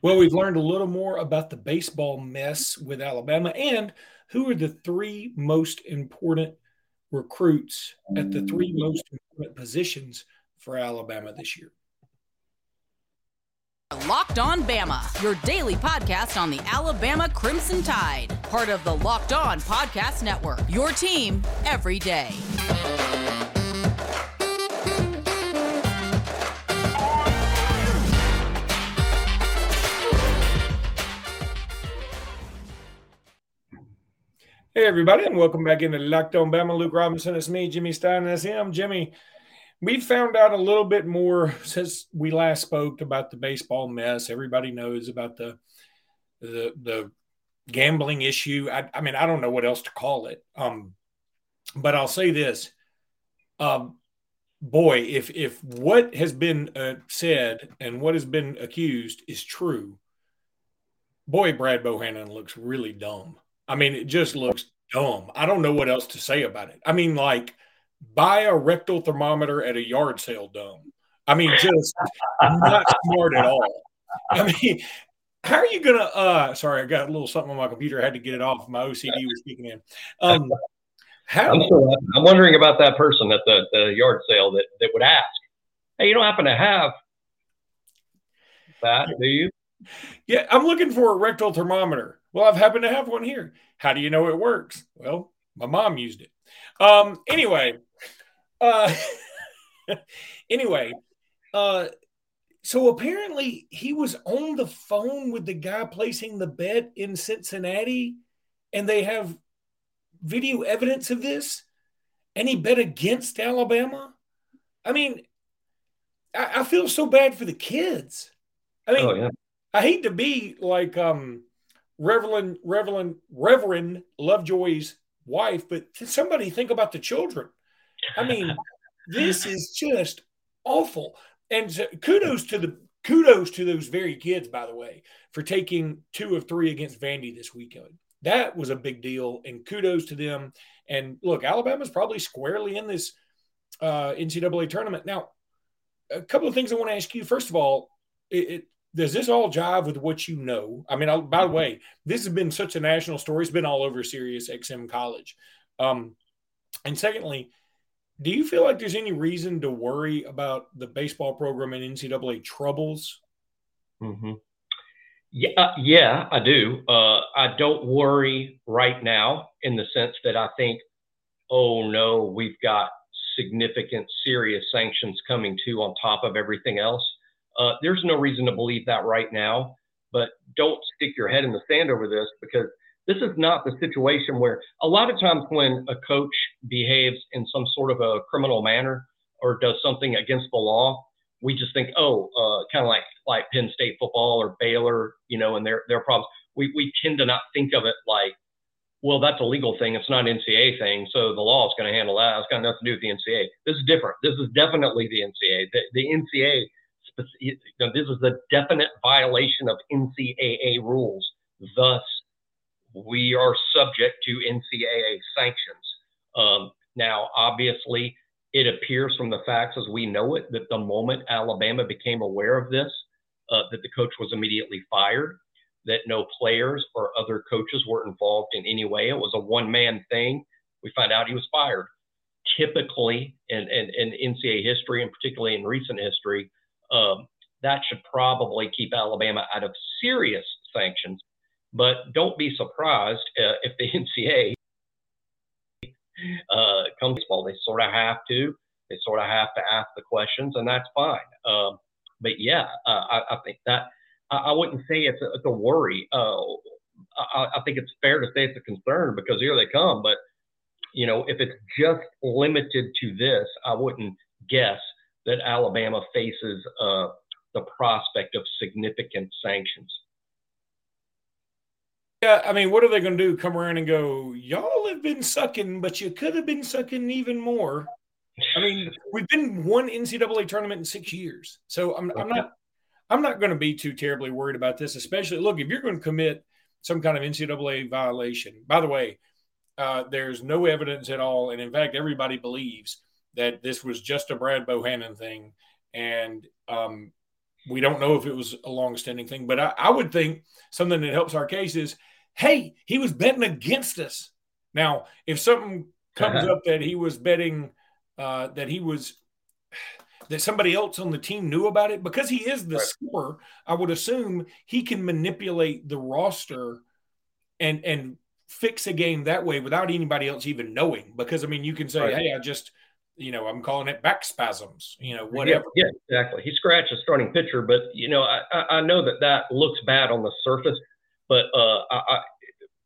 Well, we've learned a little more about the baseball mess with Alabama and who are the three most important recruits at the three most important positions for Alabama this year. Locked On Bama, your daily podcast on the Alabama Crimson Tide, part of the Locked On Podcast Network. Your team every day. Hey, everybody, and welcome back into Locked On Bama. Luke Robinson, it's me, Jimmy Stein, that's him. Jimmy, we found out a little bit more since we last spoke about the baseball mess. Everybody knows about the the the gambling issue. I, I mean, I don't know what else to call it. Um, but I'll say this. Um, boy, if if what has been uh, said and what has been accused is true, boy, Brad Bohannon looks really dumb. I mean, it just looks dumb. I don't know what else to say about it. I mean, like buy a rectal thermometer at a yard sale dumb. I mean, just not smart at all. I mean, how are you gonna uh sorry, I got a little something on my computer, I had to get it off. My OCD was kicking in. Um how I'm, so, I'm wondering about that person at the, the yard sale that, that would ask, Hey, you don't happen to have that, do you? Yeah, I'm looking for a rectal thermometer. Well, I've happened to have one here. How do you know it works? Well, my mom used it. Um, anyway, uh, anyway, uh, so apparently he was on the phone with the guy placing the bet in Cincinnati, and they have video evidence of this, and he bet against Alabama. I mean, I, I feel so bad for the kids. I mean, oh, yeah. I hate to be like um Reverend Reverend Reverend Lovejoy's wife, but somebody think about the children. I mean, this is just awful. And so kudos to the kudos to those very kids, by the way, for taking two of three against Vandy this weekend. That was a big deal, and kudos to them. And look, Alabama's probably squarely in this uh, NCAA tournament now. A couple of things I want to ask you. First of all, it, it, does this all jive with what you know? I mean, by the way, this has been such a national story. It's been all over Sirius XM College. Um, and secondly, do you feel like there's any reason to worry about the baseball program and NCAA troubles? Mm-hmm. Yeah, uh, yeah, I do. Uh, I don't worry right now in the sense that I think, oh no, we've got significant, serious sanctions coming too on top of everything else. Uh, there's no reason to believe that right now, but don't stick your head in the sand over this because this is not the situation where a lot of times when a coach behaves in some sort of a criminal manner or does something against the law, we just think, oh, uh, kind of like like Penn State football or Baylor, you know, and their their problems. We we tend to not think of it like, well, that's a legal thing. It's not an NCAA thing, so the law is going to handle that. It's got nothing to do with the NCAA. This is different. This is definitely the NCAA. The, the you know, this is a definite violation of NCAA rules. Thus, we are subject to NCAA sanctions. Um, now, obviously, it appears from the facts as we know it that the moment Alabama became aware of this, uh, that the coach was immediately fired, that no players or other coaches were involved in any way. It was a one man thing. We find out he was fired. Typically, in, in, in NCAA history, and particularly in recent history, um, that should probably keep Alabama out of serious sanctions. But don't be surprised uh, if the NCAA uh, comes ball. They sort of have to. They sort of have to ask the questions, and that's fine. Um, but yeah, uh, I, I, think that I, I, wouldn't say it's a, it's a worry. Uh, I, I, think it's fair to say it's a concern because here they come. But you know, if it's just limited to this, I wouldn't guess that Alabama faces uh, the prospect of significant sanctions. Yeah, I mean, what are they going to do? Come around and go, y'all have been sucking, but you could have been sucking even more. I mean, we've been one NCAA tournament in six years, so I'm, I'm not, I'm not going to be too terribly worried about this. Especially, look, if you're going to commit some kind of NCAA violation, by the way, uh, there's no evidence at all, and in fact, everybody believes that this was just a Brad Bohannon thing, and um, We don't know if it was a long-standing thing, but I, I would think something that helps our case is, hey, he was betting against us. Now, if something comes uh-huh. up that he was betting uh, that he was that somebody else on the team knew about it because he is the right. scorer. I would assume he can manipulate the roster and and fix a game that way without anybody else even knowing. Because I mean, you can say, right. "Hey, I just." You know, I'm calling it back spasms. You know, whatever. Yeah, yeah, exactly. He scratched a starting pitcher, but you know, I, I know that that looks bad on the surface, but uh, I,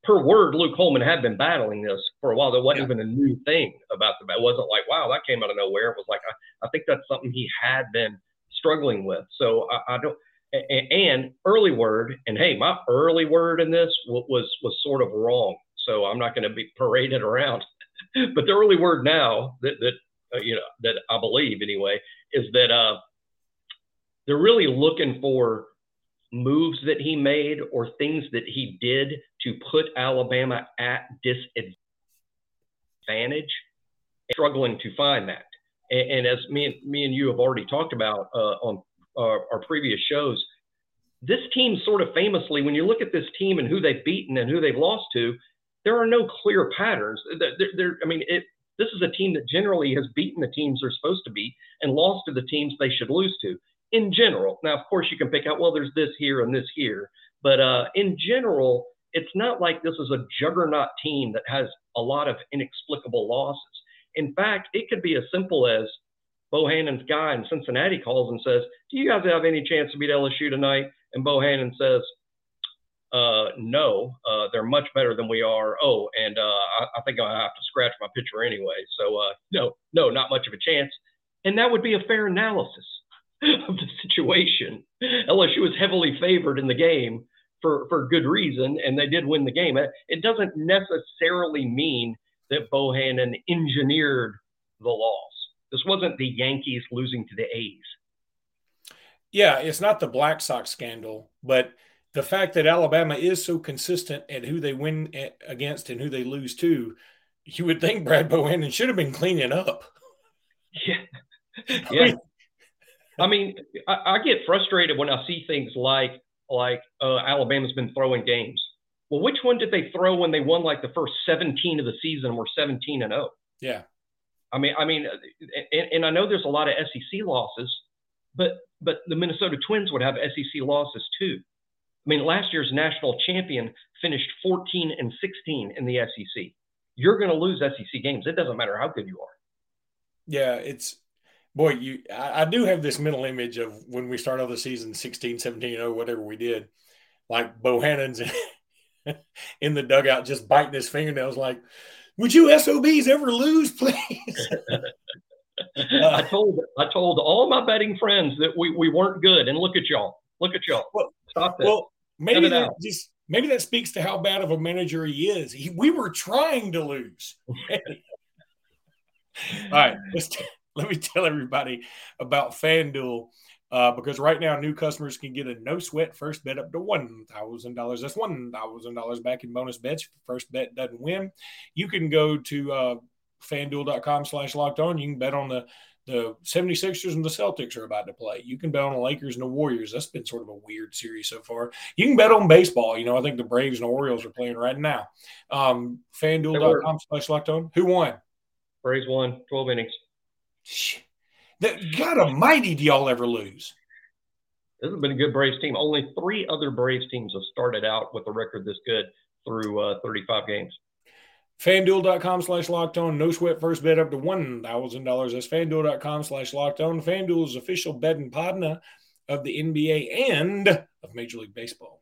per word, Luke Holman had been battling this for a while. There wasn't yeah. even a new thing about the. It wasn't like, wow, that came out of nowhere. It was like, I, I think that's something he had been struggling with. So I, I don't. And, and early word, and hey, my early word in this was was sort of wrong. So I'm not going to be paraded around. but the early word now that that you know that I believe anyway is that uh, they're really looking for moves that he made or things that he did to put Alabama at disadvantage, struggling to find that. And, and, as me and me and you have already talked about uh, on our, our previous shows, this team sort of famously, when you look at this team and who they've beaten and who they've lost to, there are no clear patterns. They're, they're, I mean, it, this is a team that generally has beaten the teams they're supposed to beat and lost to the teams they should lose to in general. Now, of course, you can pick out, well, there's this here and this here. But uh, in general, it's not like this is a juggernaut team that has a lot of inexplicable losses. In fact, it could be as simple as Bohannon's guy in Cincinnati calls and says, Do you guys have any chance to beat LSU tonight? And Bohannon says, uh, No, uh, they're much better than we are. Oh, and uh, I, I, think I have to scratch my pitcher anyway. So, uh, no, no, not much of a chance. And that would be a fair analysis. of the situation. LSU was heavily favored in the game for, for good reason, and they did win the game. It doesn't necessarily mean that Bohannon engineered the loss. This wasn't the Yankees losing to the A's. Yeah, it's not the Black Sox scandal, but the fact that Alabama is so consistent at who they win against and who they lose to, you would think Brad Bohannon should have been cleaning up. Yeah. Yeah. I mean, I, I, get frustrated when I see things like like uh, Alabama's been throwing games. Well, which one did they throw when they won like the first 17 of the season and were 17 and 0? Yeah. I mean, I mean, and, and I know there's a lot of SEC losses, but but the Minnesota Twins would have SEC losses too. I mean, last year's national champion finished 14 and 16 in the SEC. You're going to lose SEC games. It doesn't matter how good you are. Yeah, it's boy, you I, I, do have this mental image of when we started the season 16, 17, or whatever we did, like Bohannon's in the dugout just biting his fingernails, like, would you SOBs ever lose, please? I told I told all my betting friends that we, we weren't good, and look at y'all. Look at y'all. Well, Stop that. Well, maybe that just maybe that speaks to how bad of a manager he is. He, we were trying to lose. all right, t- let me tell everybody about FanDuel. Uh, because right now, new customers can get a no sweat first bet up to $1,000. That's $1,000 back in bonus bets first bet doesn't win. You can go to uh, fanduel.com slash locked on. You can bet on the, the 76ers and the Celtics are about to play. You can bet on the Lakers and the Warriors. That's been sort of a weird series so far. You can bet on baseball. You know, I think the Braves and the Orioles are playing right now. Um, fanduel.com slash locked on. Who won? Braves won 12 innings. That God Almighty, do y'all ever lose? This has been a good Braves team. Only three other Braves teams have started out with a record this good through uh, 35 games. FanDuel.com slash locked on. No sweat first bet up to $1,000. That's FanDuel.com slash locked on. FanDuel's official betting partner of the NBA and of Major League Baseball.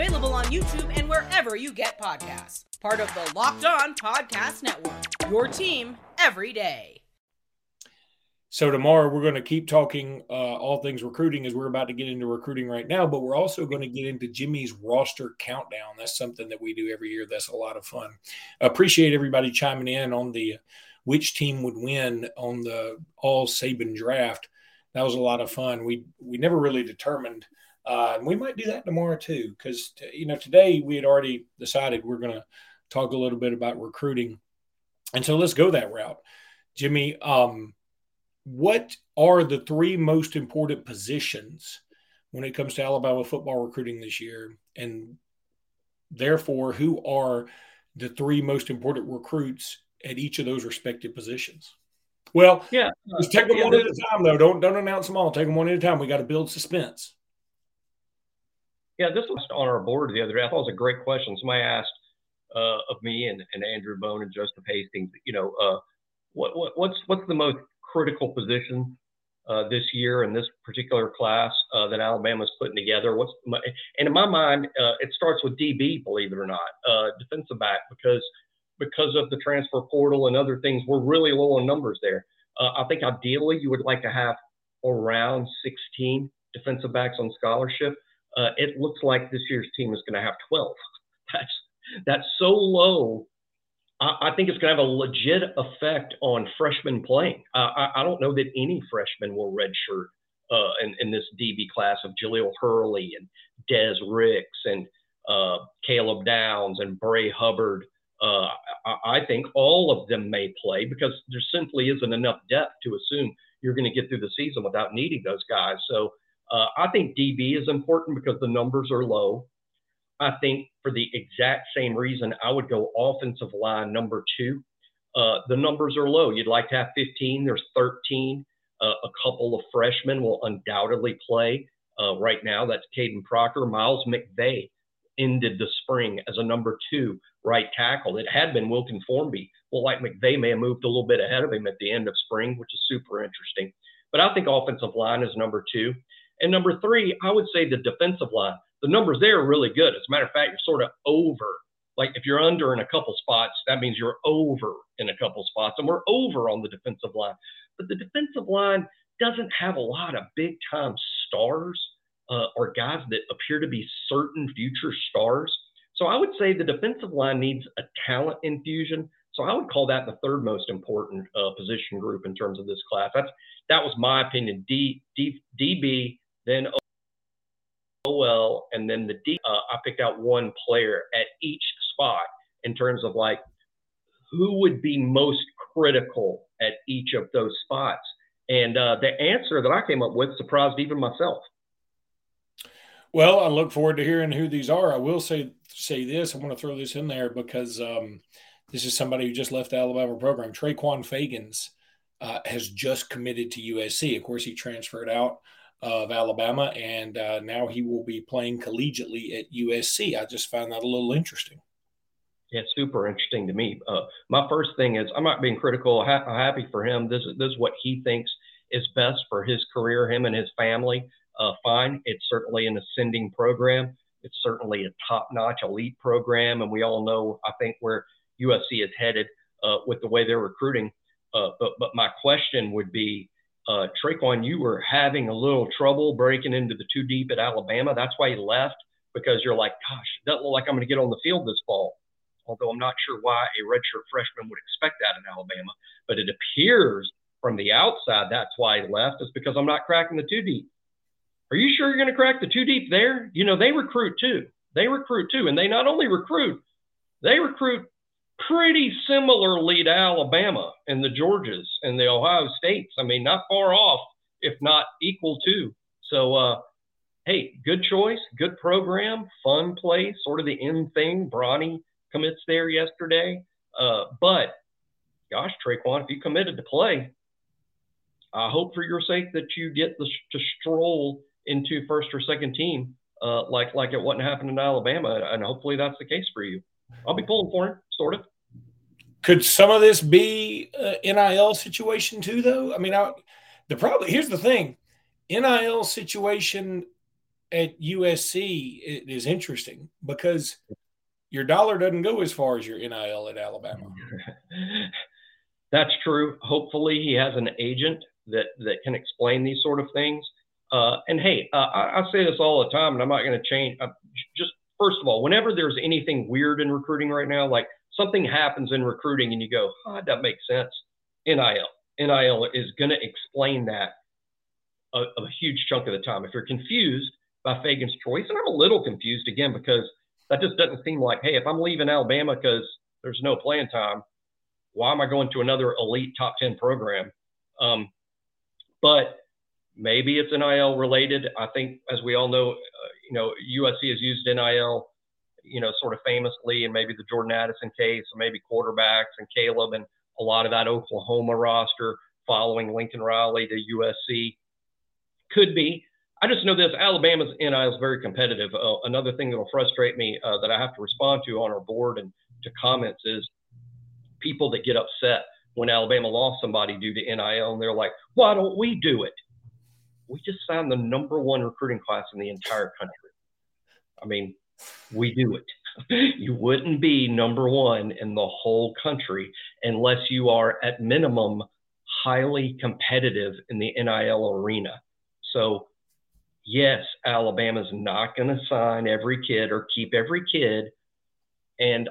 Available on YouTube and wherever you get podcasts. Part of the Locked On Podcast Network. Your team every day. So tomorrow we're going to keep talking uh, all things recruiting as we're about to get into recruiting right now, but we're also going to get into Jimmy's roster countdown. That's something that we do every year. That's a lot of fun. Appreciate everybody chiming in on the which team would win on the all Saban draft. That was a lot of fun. We we never really determined, uh, and we might do that tomorrow too, because you know today we had already decided we're going to talk a little bit about recruiting, and so let's go that route, Jimmy. Um, what are the three most important positions when it comes to Alabama football recruiting this year? And therefore, who are the three most important recruits at each of those respective positions? Well, yeah, just take them yeah, one at a time, though. Don't don't announce them all. Take them one at a time. We got to build suspense. Yeah, this was on our board the other day. I thought it was a great question. Somebody asked uh, of me and, and Andrew Bone and Joseph Hastings, you know, uh, what, what, what's what's the most critical position uh, this year in this particular class uh, that Alabama's putting together. What's my, and in my mind, uh, it starts with DB, believe it or not, uh, defensive back, because because of the transfer portal and other things, we're really low on numbers there. Uh, I think ideally you would like to have around 16 defensive backs on scholarship. Uh, it looks like this year's team is going to have 12. That's that's so low I, think it's going to have a legit effect on freshmen playing. Uh, I, I, don't know that any freshman will redshirt uh, in, in, this DB class of Jahlil Hurley and Des Ricks and uh, Caleb Downs and Bray Hubbard. Uh, I, I, think all of them may play because there simply isn't enough depth to assume you're going to get through the season without needing those guys. So uh, I think DB is important because the numbers are low. I think for the exact same reason, I would go offensive line number two. Uh, the numbers are low. You'd like to have 15. There's 13. Uh, a couple of freshmen will undoubtedly play. Uh, right now, that's Kadyn Proctor. Miles McVay ended the spring as a number two right tackle. It had been Wilkin Formby. Well, like McVay may have moved a little bit ahead of him at the end of spring, which is super interesting. But I think offensive line is number two. And number three, I would say the defensive line the numbers there are really good. As a matter of fact, you're sort of over. Like if you're under in a couple spots, that means you're over in a couple spots, and we're over on the defensive line. But the defensive line doesn't have a lot of big time stars uh, or guys that appear to be certain future stars. So I would say the defensive line needs a talent infusion. So I would call that the third most important uh, position group in terms of this class. That's that was my opinion. D, D, DB, then OL, and then the D. Uh, I picked out one player at each spot in terms of like who would be most critical at each of those spots. And uh, the answer that I came up with surprised even myself. Well, I look forward to hearing who these are. I will say say this. I want to throw this in there because um, this is somebody who just left the Alabama program. Trequon Fegans uh, has just committed to USC. Of course, he transferred out of Alabama, and uh, now he will be playing collegiately at USC. I just find that a little interesting. Yeah, super interesting to me. Uh, my first thing is I'm not being critical. I'm happy for him. This is this is what he thinks is best for his career, him and his family. Uh, fine, it's certainly an ascending program. It's certainly a top-notch elite program, and we all know I think where USC is headed uh, with the way they're recruiting. Uh, but but my question would be uh, Trequon, you were having a little trouble breaking into the two deep at Alabama. That's why you left because you're like, gosh, it doesn't look like I'm going to get on the field this fall. Although I'm not sure why a redshirt freshman would expect that in Alabama, but it appears from the outside that's why he left is because I'm not cracking the two deep. Are you sure you're going to crack the two deep there? You know, they recruit too. They recruit too. And they not only recruit, they recruit pretty similarly to Alabama and the Georgias and the Ohio States. I mean, not far off, if not equal to. So, uh, hey, good choice, good program, fun place, sort of the end thing. Bronny commits there yesterday. Uh, but gosh, Trequon, if you committed to play, I hope for your sake that you get the, to stroll into first or second team, uh, like like it wasn't happening in Alabama, and hopefully that's the case for you. I'll be pulling for him, sort of. Could some of this be an NIL situation too, though? I mean, I, the problem here's the thing: NIL situation at USC is interesting because your dollar doesn't go as far as your NIL at Alabama. That's true. Hopefully, he has an agent that that can explain these sort of things. Uh, and hey, uh, I, I, say this all the time, and I'm not going to change. Uh, just first of all, whenever there's anything weird in recruiting right now, like something happens in recruiting, and you go, oh, that makes sense. NIL, NIL is going to explain that a, a huge chunk of the time. If you're confused by Fegans' choice, and I'm a little confused again because that just doesn't seem like, hey, if I'm leaving Alabama because there's no playing time, why am I going to another elite top 10 program? Um, but maybe it's NIL related. I think, as we all know, you know, USC has used NIL, you know, sort of famously, and maybe the Jordan Addison case, or maybe quarterbacks and Caleb and a lot of that Oklahoma roster following Lincoln Riley to USC. Could be. I just know this Alabama's NIL is very competitive. Uh, another thing that will frustrate me uh, that I have to respond to on our board and to comments is people that get upset when Alabama lost somebody due to NIL and they're like, why don't we do it? We just signed the number one recruiting class in the entire country. I mean, we do it. you wouldn't be number one in the whole country unless you are at minimum highly competitive in the NIL arena. So yes, Alabama's not going to sign every kid or keep every kid. And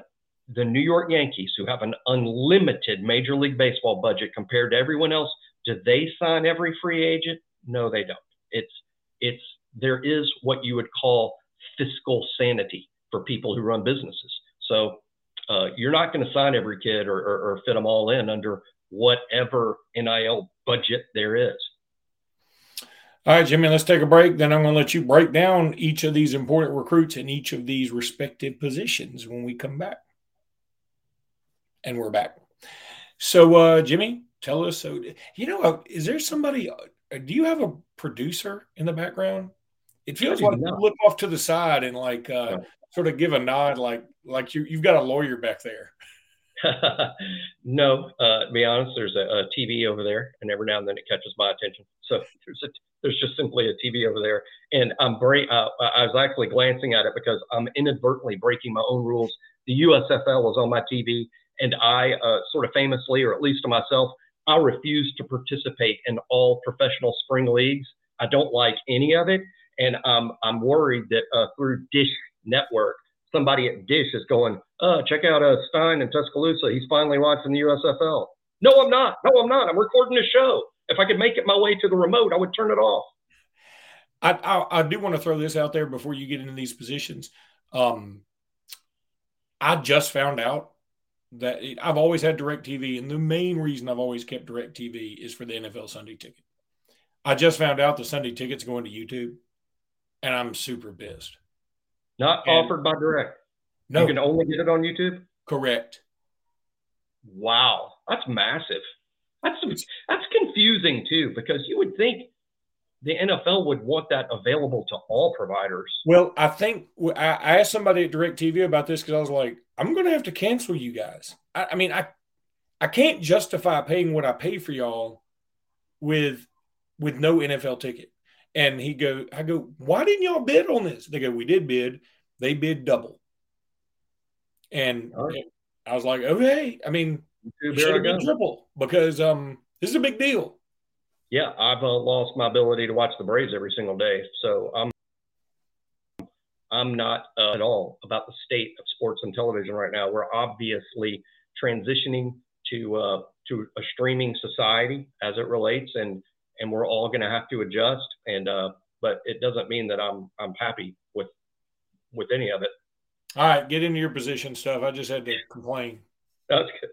the New York Yankees, who have an unlimited Major League Baseball budget compared to everyone else, do they sign every free agent? No, they don't. It's it's there is what you would call fiscal sanity for people who run businesses. So uh, you're not going to sign every kid or, or, or fit them all in under whatever NIL budget there is. All right, Jimmy, let's take a break. Then I'm going to let you break down each of these important recruits in each of these respective positions when we come back. And we're back. So, uh, Jimmy, tell us. So, you know, is there somebody? Uh, do you have a producer in the background? It feels like you look off to the side and like uh, sort of give a nod, like like you you've got a lawyer back there. no, uh, to be honest, there's a, a, TV over there, and every now and then it catches my attention. So there's a, there's just simply a TV over there, and I'm break. Uh, I was actually glancing at it because I'm inadvertently breaking my own rules. The USFL is on my TV, and I uh, sort of famously, or at least to myself, I refuse to participate in all professional spring leagues. I don't like any of it, and um, I'm worried that uh, through Dish Network somebody at Dish is going, oh, check out uh, Stein in Tuscaloosa. He's finally watching the USFL. No, I'm not. No, I'm not. I'm recording a show. If I could make it my way to the remote, I would turn it off. I, I, I do want to throw this out there before you get into these positions. Um, I just found out that I've always had DirecTV, and the main reason I've always kept DirecTV is for the NFL Sunday ticket. I just found out the Sunday ticket's going to YouTube, and I'm super pissed. Not and offered by direct. No. You can only get it on YouTube? Correct. Wow. That's massive. That's that's confusing too, because you would think the NFL would want that available to all providers. Well, I think I asked somebody at DirecTV about this because I was like, I'm going to have to cancel you guys. I, I, mean, I I can't justify paying what I pay for y'all with with no NFL ticket. And he go, I go, why didn't y'all bid on this? They go, we did bid. They bid double. And right. I was like, okay. I mean, should have been triple because um, this is a big deal. Yeah, I've uh, lost my ability to watch the Braves every single day, so I'm I'm not uh, at all about the state of sports and television right now. We're obviously transitioning to uh, to a streaming society as it relates, and and we're all going to have to adjust. And uh, but it doesn't mean that I'm I'm happy with with any of it. All right, get into your position stuff. I just had to complain. That's good.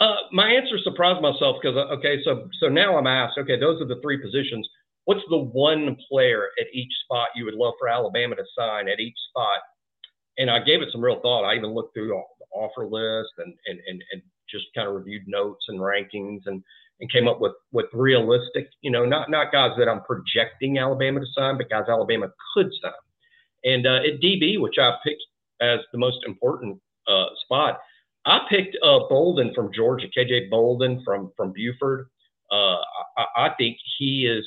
Uh, my answer surprised myself because uh, okay, so so now I'm asked. Okay, those are the three positions. What's the one player at each spot you would love for Alabama to sign at each spot? And I gave it some real thought. I even looked through the offer list and and and, and just kind of reviewed notes and rankings and and came up with with realistic, you know, not not guys that I'm projecting Alabama to sign, but guys Alabama could sign. And uh, at DB, which I picked as the most important uh, spot, I picked uh, Bolden from Georgia, KJ Bolden from from Buford. Uh, I, I think he is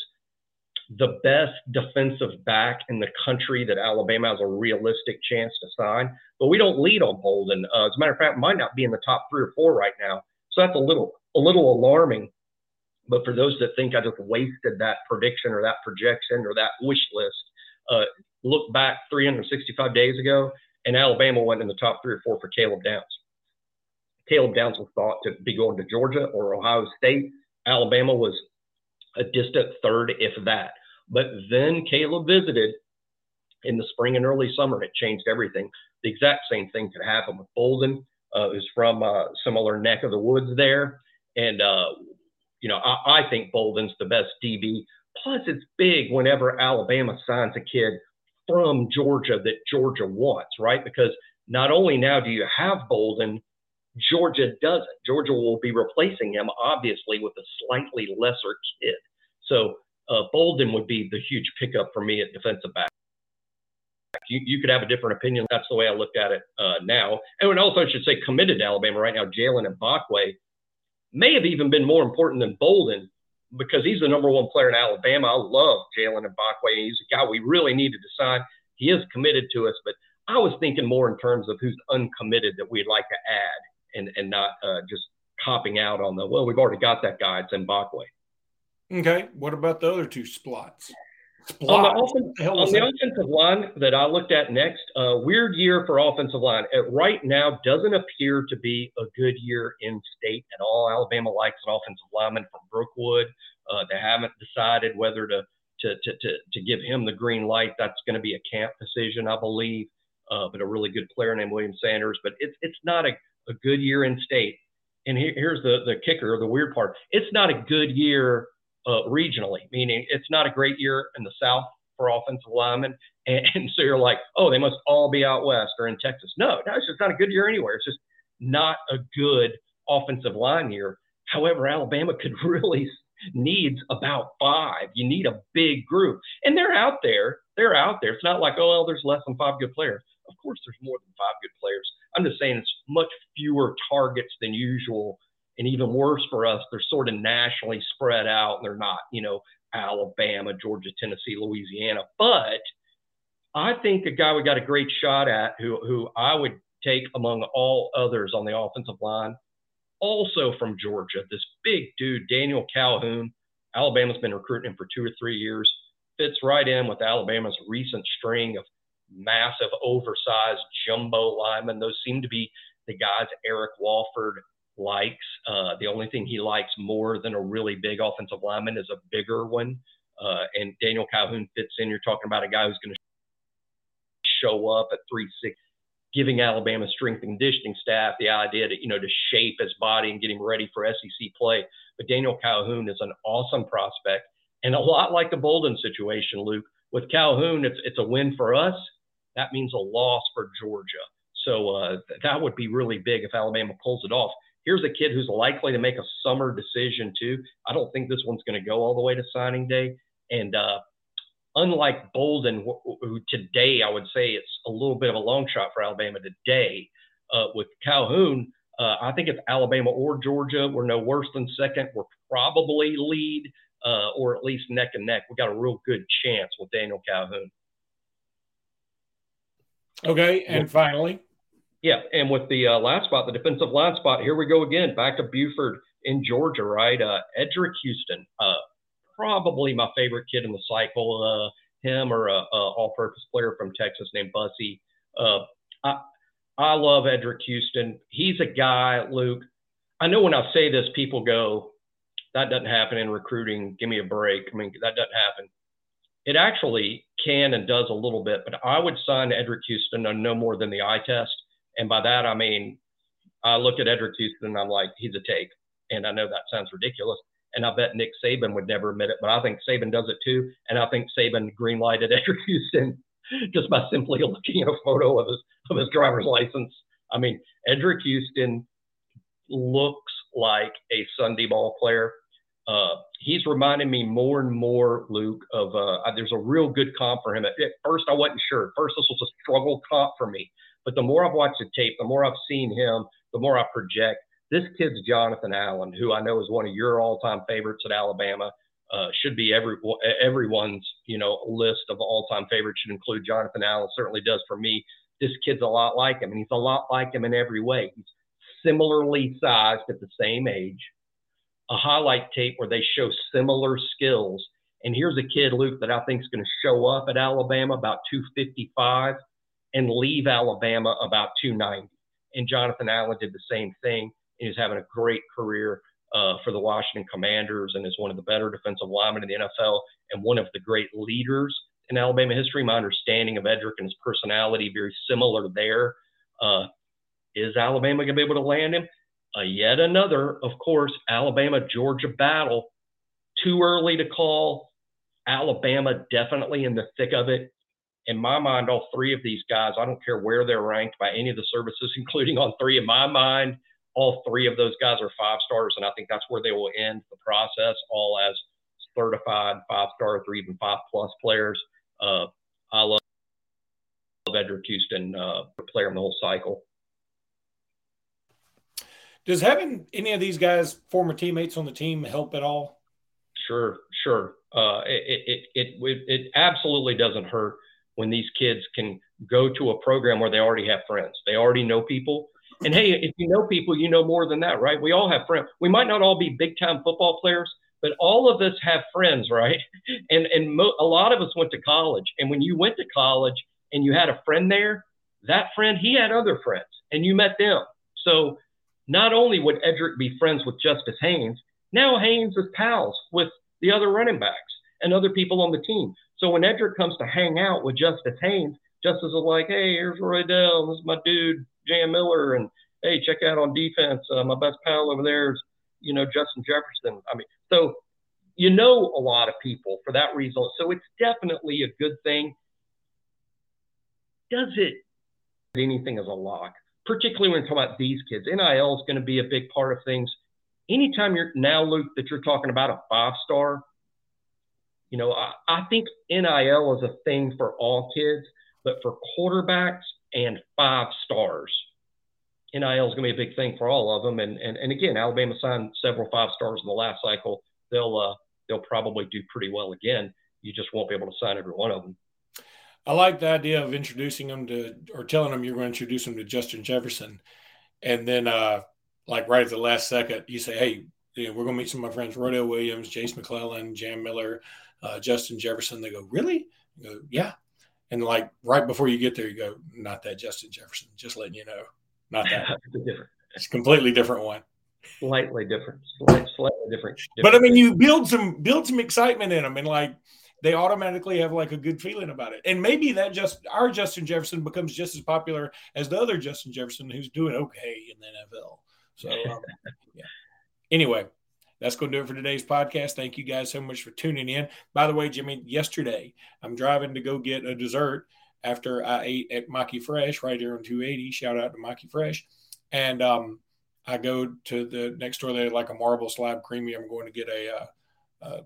the best defensive back in the country that Alabama has a realistic chance to sign. But we don't lead on Bolden. Uh, as a matter of fact, might not be in the top three or four right now. So that's a little a little alarming But for those that think I just wasted that prediction or that projection or that wish list, uh, look back 365 days ago, and Alabama went in the top three or four for Caleb Downs. Caleb Downs was thought to be going to Georgia or Ohio State. Alabama was a distant third, if that. But then Caleb visited in the spring and early summer. It changed everything. The exact same thing could happen with Bolden, uh, who's from a similar neck of the woods there. And, uh, you know, I, I think Bolden's the best DB. Plus, it's big whenever Alabama signs a kid from Georgia that Georgia wants, right? Because not only now do you have Bolden, Georgia doesn't. Georgia will be replacing him, obviously, with a slightly lesser kid. So uh, Bolden would be the huge pickup for me at defensive back. You, you could have a different opinion. That's the way I look at it uh, now. And also, I should say, committed to Alabama right now, Jalen Mbakwe may have even been more important than Bolden because he's the number one player in Alabama. I love Jalen Mbakwe. He's a guy we really needed to sign. He is committed to us, but I was thinking more in terms of who's uncommitted that we'd like to add and, and not uh, just copping out on the, well, we've already got that guy. It's Mbakwe. Okay. What about the other two spots? On the, the on the offensive line that I looked at next, uh, weird year for offensive line. It right now doesn't appear to be a good year in state at all. Alabama likes an offensive lineman from Brookwood. Uh, they haven't decided whether to, to, to, to, to give him the green light. That's going to be a camp decision, I believe. Uh, but a really good player named William Sanders. But it's it's not a, a good year in state. And here, here's the the kicker, the weird part. It's not a good year uh, regionally, meaning it's not a great year in the South for offensive linemen. And, and, so you're like, oh, they must all be out west or in Texas. No, no, it's just not a good year anywhere. It's just not a good offensive line year. However, Alabama could really needs about five. You need a big group, and they're out there. They're out there. It's not like oh, well, there's less than five good players. Of course, there's more than five good players. I'm just saying it's much fewer targets than usual and even worse for us, they're sort of nationally spread out. They're not, you know, Alabama, Georgia, Tennessee, Louisiana. But I think a guy we got a great shot at, who who I would take among all others on the offensive line, also from Georgia, this big dude, Daniel Calhoun. Alabama's been recruiting him for two or three years. Fits right in with Alabama's recent string of massive, oversized jumbo linemen. Those seem to be the guys Eric Wolford likes. Uh, the only thing he likes more than a really big offensive lineman is a bigger one. Uh, and Daniel Calhoun fits in. You're talking about a guy who's going to show up at three six, giving Alabama strength and conditioning staff the idea to you know to shape his body and get him ready for SEC play. But Daniel Calhoun is an awesome prospect, and a lot like the Bolden situation, Luke. With Calhoun, it's it's a win for us. That means a loss for Georgia. So uh, that would be really big if Alabama pulls it off here's a kid who's likely to make a summer decision too. I don't think this one's going to go all the way to signing day. And uh, unlike Bolden, who today I would say it's a little bit of a long shot for Alabama today, uh, with Calhoun, uh, I think if Alabama or Georgia were no worse than second, we're probably lead uh, or at least neck and neck. We got a real good chance with Daniel Calhoun. Okay, and finally, yeah, and with the uh, last spot, the defensive line spot, here we go again, back to Buford in Georgia, right? Uh, Eddrick Houston, uh, probably my favorite kid in the cycle. Uh, him or a, a all-purpose player from Texas named Bussey. Uh, I I love Eddrick Houston. He's a guy, Luke. I know when I say this, people go, "That doesn't happen in recruiting. Give me a break." I mean, that doesn't happen. It actually can and does a little bit, but I would sign Eddrick Houston on no more than the eye test and by that, I mean, I look at Eddrick Houston and I'm like, he's a take. And I know that sounds ridiculous. And I bet Nick Saban would never admit it, but I think Saban does it too. And I think Saban greenlighted Eddrick Houston just by simply looking at a photo of his of his driver's license. I mean, Eddrick Houston looks like a Sunday ball player. Uh, he's reminding me more and more, Luke, of uh, there's a real good comp for him. At, first, I wasn't sure. At first, this was a struggle comp for me. But the more I've watched the tape, the more I've seen him, the more I project. This kid's Jonathan Allen, who I know is one of your all-time favorites at Alabama. Uh, should be every everyone's you know list of all-time favorites should include Jonathan Allen. Certainly does for me. This kid's a lot like him, and he's a lot like him in every way. He's similarly sized at the same age. A highlight tape where they show similar skills. And here's a kid, Luke, that I think is going to show up at Alabama about 255 and leave Alabama about 290. And Jonathan Allen did the same thing. He's having a great career uh, for the Washington Commanders and is one of the better defensive linemen in the NFL and one of the great leaders in Alabama history. My understanding of Eddrick and his personality very similar there. Uh, is Alabama going to be able to land him? Uh, yet another, of course, Alabama Georgia battle. Too early to call. Alabama definitely in the thick of it. In my mind, all three of these guys, I don't care where they're ranked by any of the services, including On3. In my mind, all three of those guys are five stars, and I think that's where they will end the process, all as certified five star, or even five plus players. Uh, I love Eddrick Houston, uh, player in the whole cycle. Does having any of these guys, former teammates on the team, help at all? Sure, sure. Uh, it, it, it, it, absolutely doesn't hurt when these kids can go to a program where they already have friends. They already know people. And hey, if you know people, you know more than that, right? We all have friends. We might not all be big time football players, but all of us have friends, right? And and mo- a lot of us went to college. And when you went to college and you had a friend there, that friend he had other friends, and you met them. So not only would Eddrick be friends with Justice Haynes, now Haynes is pals with the other running backs and other people on the team. So when Eddrick comes to hang out with Justice Haynes, Justice is like, hey, here's Roydell. This is my dude, Jam Miller. And hey, check out on defense. Uh, my best pal over there is, you know, Justin Jefferson. I mean, so you know a lot of people for that reason. So it's definitely a good thing. Does it anything as a lock? Particularly when we're talking about these kids. NIL is going to be a big part of things. Anytime you're now, Luke, that you're talking about a five star, you know, I, I think NIL is a thing for all kids, but for quarterbacks and five stars, NIL is going to be a big thing for all of them. And, and, and again, Alabama signed several five stars in the last cycle. They'll, uh, they'll probably do pretty well again. You just won't be able to sign every one of them. I like the idea of introducing them to, or telling them you're going to introduce them to Justin Jefferson. And then, uh, like right at the last second, you say, Hey, you know, we're going to meet some of my friends, Roydell Williams, Jase McClellan, Jam Miller, uh, Justin Jefferson. They go, Really? You go, Yeah. And like right before you get there, you go, Not that Justin Jefferson, just letting you know. Not that. it's different. It's a completely different one. Slightly different. Slightly, slightly different, different. But I mean, you build some build some excitement in them, and like they automatically have like a good feeling about it. And maybe that just our Justin Jefferson becomes just as popular as the other Justin Jefferson who's doing okay in the NFL. So, um, yeah. Anyway, that's going to do it for today's podcast. Thank you guys so much for tuning in. By the way, Jimmy, yesterday I'm driving to go get a dessert after I ate at Maki Fresh right here on 280. Shout out to Maki Fresh. And um, I go to the next door. They had like a marble slab creamy. I'm going to get a, uh, a,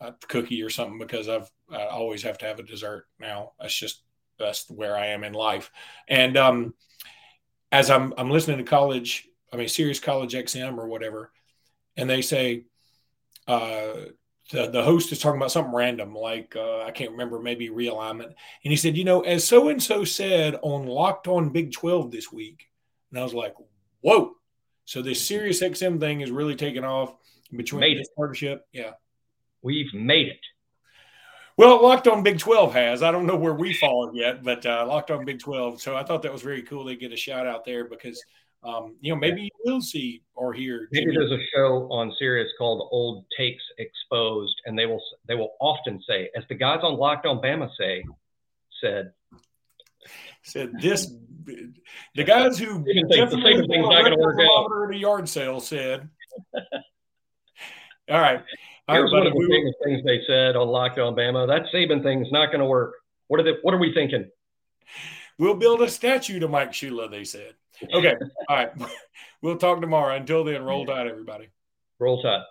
a cookie or something because I've I always have to have a dessert now. That's just that's where I am in life. And um, as I'm I'm listening to college, I mean Sirius College XM or whatever, and they say uh, the, the host is talking about something random, like uh, I can't remember, maybe realignment. And he said, you know, as so and so said on Locked On Big 12 this week. And I was like, whoa. So this Sirius XM thing is really taking off between this partnership. Yeah. We've made it. Well, Locked On Big 12 has. I don't know where we fall yet, but uh, Locked On Big 12. So I thought that was very cool. They get a shout out there because – um, you know, maybe you will see or hear. Maybe there's a show on Sirius called Old Takes Exposed, and they will they will often say, as the guys on Locked On Bama say, said said this. The guys who definitely things not going to work out. At a yard sale said. All right. Here's one of the biggest things they said on Locked On Bama. That Saban thing's not going to work. What are they? What are we thinking? We'll build a statue to Mike Shula. They said. Okay. All right. We'll talk tomorrow. Until then, roll tide, everybody. Roll tide.